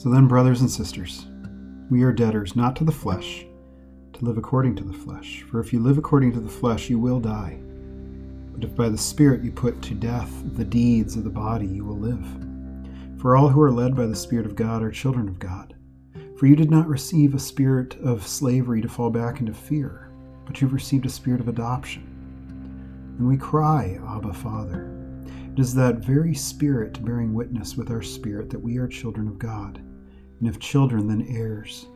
So then, brothers and sisters, we are debtors not to the flesh, to live according to the flesh. For if you live according to the flesh, you will die. But if by the Spirit you put to death the deeds of the body, you will live. For all who are led by the Spirit of God are children of God. For you did not receive a spirit of slavery to fall back into fear, but you've received a spirit of adoption. And we cry, Abba, Father. It is that very Spirit bearing witness with our spirit that we are children of God and if children, then heirs,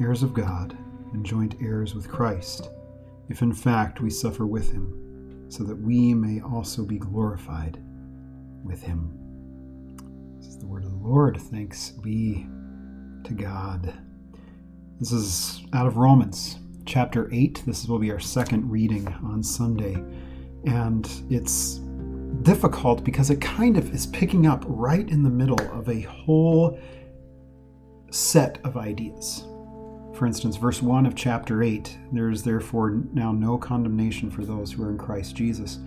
heirs of God, and joint heirs with Christ, if in fact we suffer with him, so that we may also be glorified with him. This is the word of the Lord. Thanks be to God. This is out of Romans chapter 8. This will be our second reading on Sunday. And it's difficult because it kind of is picking up right in the middle of a whole set of ideas. For instance, verse 1 of chapter 8 there is therefore now no condemnation for those who are in Christ Jesus.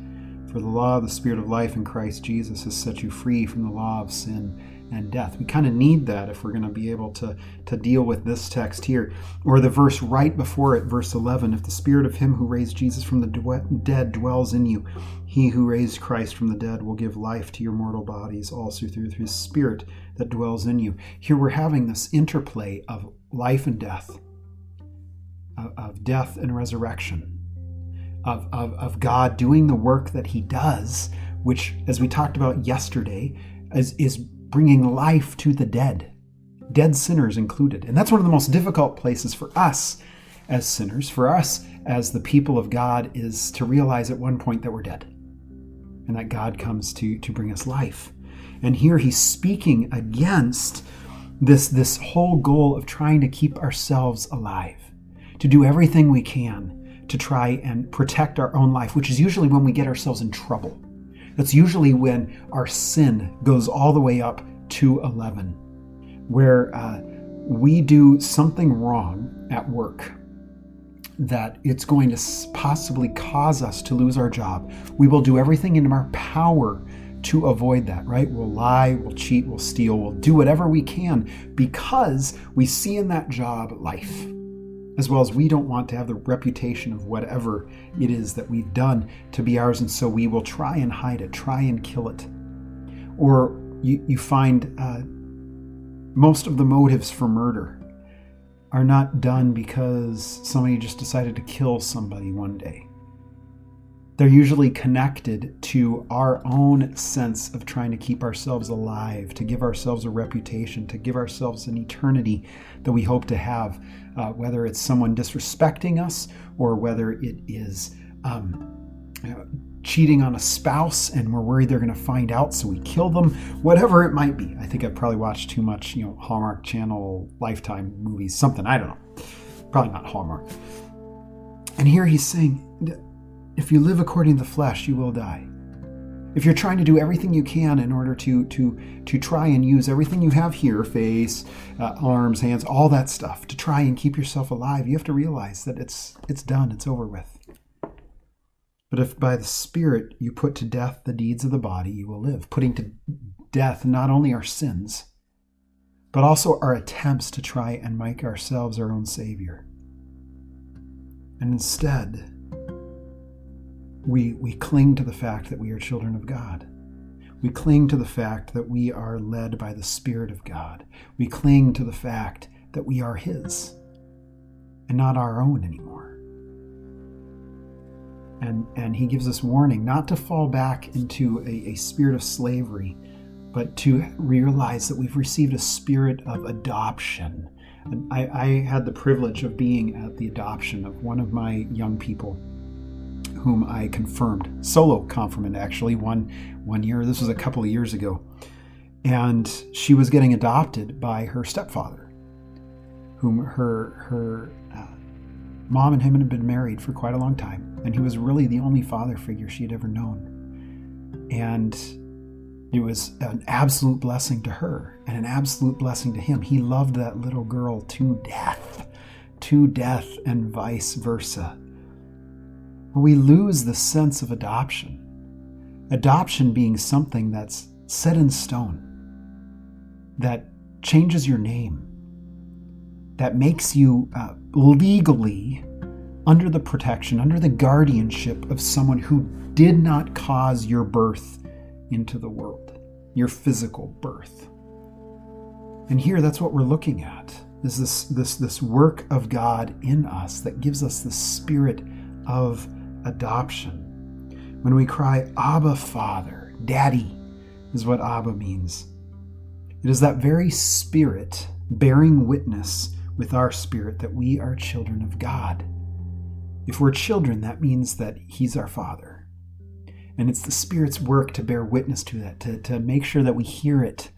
For the law of the Spirit of life in Christ Jesus has set you free from the law of sin and death. We kind of need that if we're going to be able to, to deal with this text here. Or the verse right before it, verse 11 If the Spirit of Him who raised Jesus from the dead dwells in you, He who raised Christ from the dead will give life to your mortal bodies also through His Spirit that dwells in you. Here we're having this interplay of life and death, of death and resurrection. Of, of, of God doing the work that He does, which, as we talked about yesterday, is, is bringing life to the dead, dead sinners included. And that's one of the most difficult places for us as sinners, for us as the people of God, is to realize at one point that we're dead and that God comes to, to bring us life. And here he's speaking against this, this whole goal of trying to keep ourselves alive, to do everything we can to try and protect our own life, which is usually when we get ourselves in trouble. That's usually when our sin goes all the way up to 11, where uh, we do something wrong at work that it's going to possibly cause us to lose our job. We will do everything in our power to avoid that, right? We'll lie, we'll cheat, we'll steal, we'll do whatever we can because we see in that job life as well as we don't want to have the reputation of whatever it is that we've done to be ours, and so we will try and hide it, try and kill it. Or you, you find uh, most of the motives for murder are not done because somebody just decided to kill somebody one day. They're usually connected to our own sense of trying to keep ourselves alive, to give ourselves a reputation, to give ourselves an eternity that we hope to have, uh, whether it's someone disrespecting us or whether it is um, cheating on a spouse and we're worried they're going to find out, so we kill them, whatever it might be. I think I've probably watched too much, you know, Hallmark Channel, Lifetime movies, something, I don't know. Probably not Hallmark. And here he's saying, if you live according to the flesh, you will die. If you're trying to do everything you can in order to to to try and use everything you have here, face, uh, arms, hands, all that stuff, to try and keep yourself alive, you have to realize that it's it's done, it's over with. But if by the Spirit you put to death the deeds of the body, you will live, putting to death not only our sins, but also our attempts to try and make ourselves our own Savior. And instead, we, we cling to the fact that we are children of God. We cling to the fact that we are led by the Spirit of God. We cling to the fact that we are His and not our own anymore. And, and He gives us warning not to fall back into a, a spirit of slavery, but to realize that we've received a spirit of adoption. And I, I had the privilege of being at the adoption of one of my young people whom I confirmed, solo confirmand actually, one one year. This was a couple of years ago, and she was getting adopted by her stepfather, whom her her uh, mom and him had been married for quite a long time, and he was really the only father figure she had ever known, and it was an absolute blessing to her and an absolute blessing to him. He loved that little girl to death, to death, and vice versa we lose the sense of adoption. Adoption being something that's set in stone, that changes your name, that makes you uh, legally under the protection, under the guardianship of someone who did not cause your birth into the world, your physical birth. And here, that's what we're looking at is this, this, this work of God in us that gives us the spirit of adoption. When we cry, Abba, Father, Daddy, is what Abba means. It is that very spirit bearing witness with our spirit that we are children of God. If we're children, that means that He's our Father. And it's the Spirit's work to bear witness to that, to, to make sure that we hear it.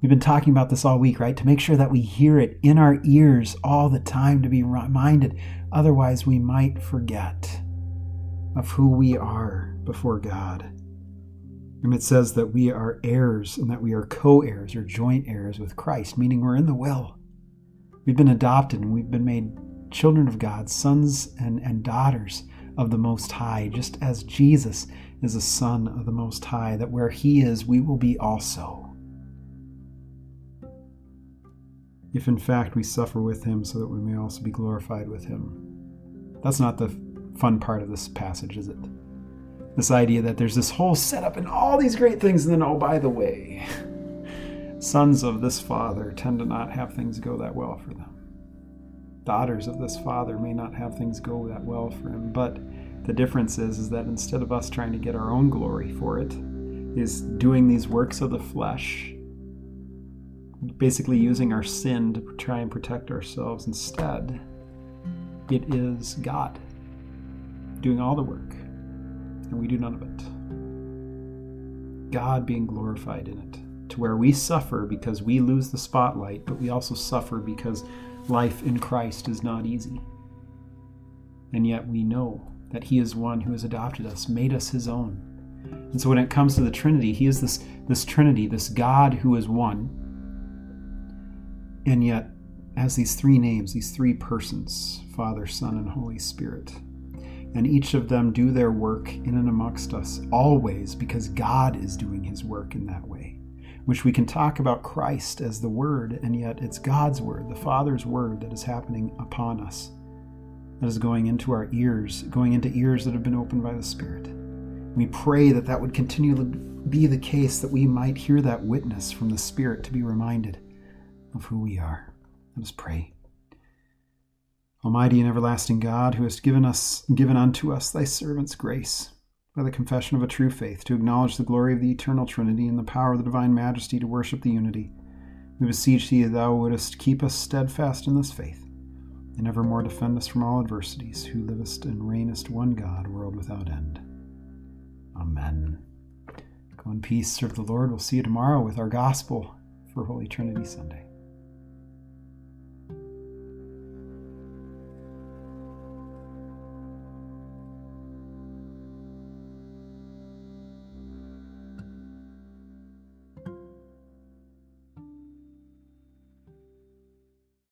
We've been talking about this all week, right? To make sure that we hear it in our ears all the time, to be reminded. Otherwise, we might forget of who we are before God. And it says that we are heirs and that we are co heirs or joint heirs with Christ, meaning we're in the will. We've been adopted and we've been made children of God, sons and, and daughters of the Most High, just as Jesus is a son of the Most High, that where He is, we will be also. If in fact we suffer with Him, so that we may also be glorified with Him. That's not the fun part of this passage, is it? This idea that there's this whole setup and all these great things, and then, oh, by the way, sons of this father tend to not have things go that well for them. Daughters of this father may not have things go that well for him, but the difference is, is that instead of us trying to get our own glory for it, is doing these works of the flesh, basically using our sin to try and protect ourselves instead. It is God doing all the work and we do none of it. God being glorified in it, to where we suffer because we lose the spotlight, but we also suffer because life in Christ is not easy. And yet we know that He is one who has adopted us, made us His own. And so when it comes to the Trinity, He is this, this Trinity, this God who is one, and yet has these three names, these three persons Father, Son, and Holy Spirit and each of them do their work in and amongst us always because God is doing his work in that way. Which we can talk about Christ as the Word, and yet it's God's Word, the Father's Word, that is happening upon us, that is going into our ears, going into ears that have been opened by the Spirit. We pray that that would continue to be the case, that we might hear that witness from the Spirit to be reminded of who we are. Let us pray. Almighty and everlasting God, who hast given us given unto us thy servants grace, by the confession of a true faith, to acknowledge the glory of the eternal Trinity and the power of the divine majesty to worship the unity, we beseech thee that thou wouldest keep us steadfast in this faith, and evermore defend us from all adversities, who livest and reignest one God, world without end. Amen. Go in peace, serve the Lord. We'll see you tomorrow with our gospel for Holy Trinity Sunday.